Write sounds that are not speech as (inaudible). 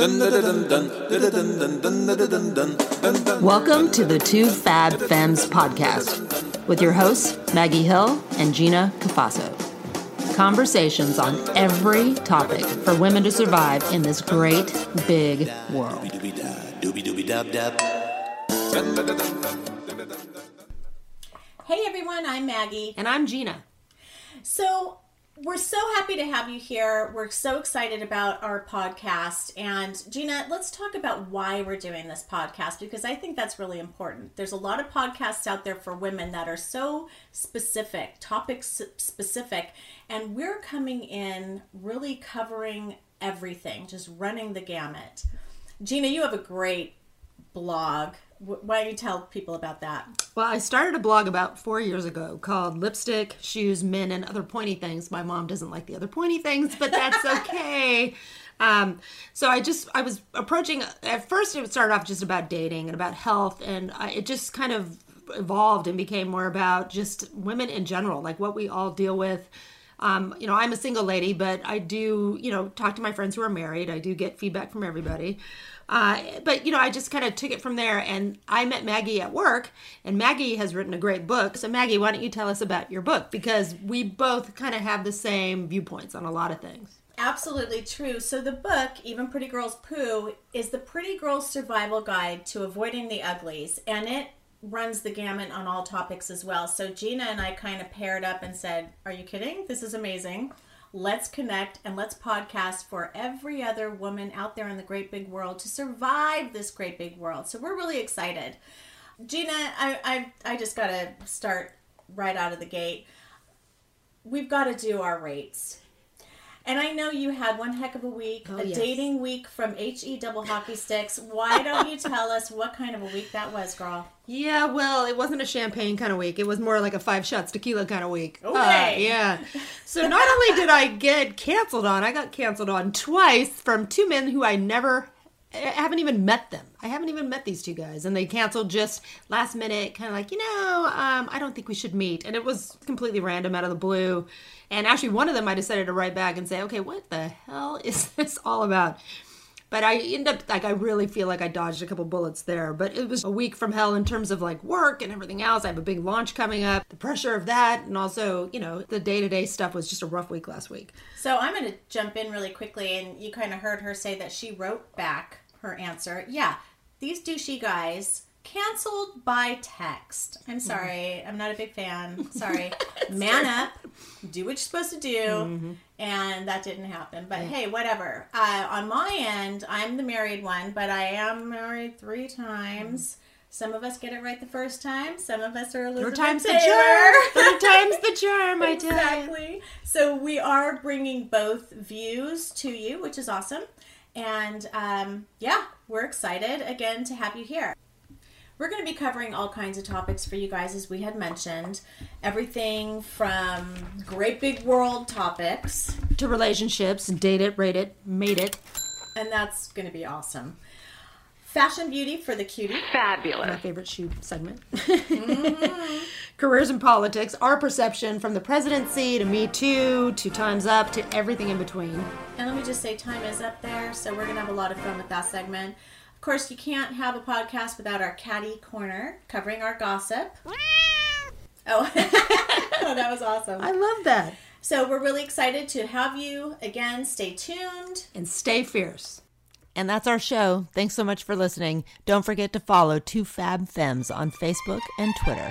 Welcome to the Two Fab Femmes podcast with your hosts, Maggie Hill and Gina Cafasso. Conversations on every topic for women to survive in this great big world. Hey everyone, I'm Maggie. And I'm Gina. So, we're so happy to have you here. We're so excited about our podcast. And Gina, let's talk about why we're doing this podcast because I think that's really important. There's a lot of podcasts out there for women that are so specific, topic specific, and we're coming in really covering everything, just running the gamut. Gina, you have a great blog why don't you tell people about that? Well, I started a blog about four years ago called Lipstick, Shoes, Men, and Other Pointy Things. My mom doesn't like the other pointy things, but that's (laughs) okay. um, so I just, I was approaching, at first it started off just about dating and about health, and I, it just kind of evolved and became more about just women in general, like what we all deal with. Um, you know, I'm a single lady, but I do, you know, talk to my friends who are married. I do get feedback from everybody. Uh, but you know, I just kind of took it from there, and I met Maggie at work, and Maggie has written a great book. So Maggie, why don't you tell us about your book because we both kind of have the same viewpoints on a lot of things. Absolutely true. So the book, Even Pretty Girls Poo, is the pretty girl's survival guide to avoiding the uglies, and it runs the gamut on all topics as well. So Gina and I kind of paired up and said, "Are you kidding? This is amazing." Let's connect and let's podcast for every other woman out there in the great big world to survive this great big world. So we're really excited. Gina, I I, I just got to start right out of the gate. We've got to do our rates. And I know you had one heck of a week, oh, a yes. dating week from HE Double Hockey Sticks. Why don't you tell us what kind of a week that was, girl? Yeah, well, it wasn't a champagne kind of week. It was more like a five shots tequila kind of week. Okay. Uh, yeah. (laughs) So not only did I get canceled on, I got canceled on twice from two men who I never I haven't even met them. I haven't even met these two guys, and they canceled just last minute, kind of like, you know, um, I don't think we should meet. And it was completely random out of the blue. And actually, one of them I decided to write back and say, okay, what the hell is (laughs) this all about? But I end up like I really feel like I dodged a couple bullets there. But it was a week from hell in terms of like work and everything else. I have a big launch coming up, the pressure of that, and also you know the day to day stuff was just a rough week last week. So I'm going to jump in really quickly, and you kind of heard her say that she wrote back her answer. Yeah, these douchey guys canceled by text. I'm mm-hmm. sorry. I'm not a big fan. Sorry. (laughs) Man up. Do what you're supposed to do. Mm-hmm. And that didn't happen. But yeah. hey, whatever. Uh, on my end, I'm the married one, but I am married three times. Mm-hmm. Some of us get it right the first time. Some of us are Elizabeth Third time's Taylor. the charm. Third (laughs) time's the charm. I tell exactly. So we are bringing both views to you, which is awesome. And um, yeah, we're excited again to have you here. We're going to be covering all kinds of topics for you guys, as we had mentioned. Everything from great big world topics to relationships, date it, rate it, mate it. And that's going to be awesome. Fashion beauty for the cutie. Fabulous. My favorite shoe segment. mm-hmm. (laughs) Careers and politics, our perception from the presidency to Me Too to Time's Up to everything in between. And let me just say, time is up there, so we're going to have a lot of fun with that segment. Of course, you can't have a podcast without our catty corner covering our gossip. oh, (laughs) oh, that was awesome. I love that. So, we're really excited to have you again. Stay tuned and stay fierce. And that's our show. Thanks so much for listening. Don't forget to follow Two Fab Femmes on Facebook and Twitter.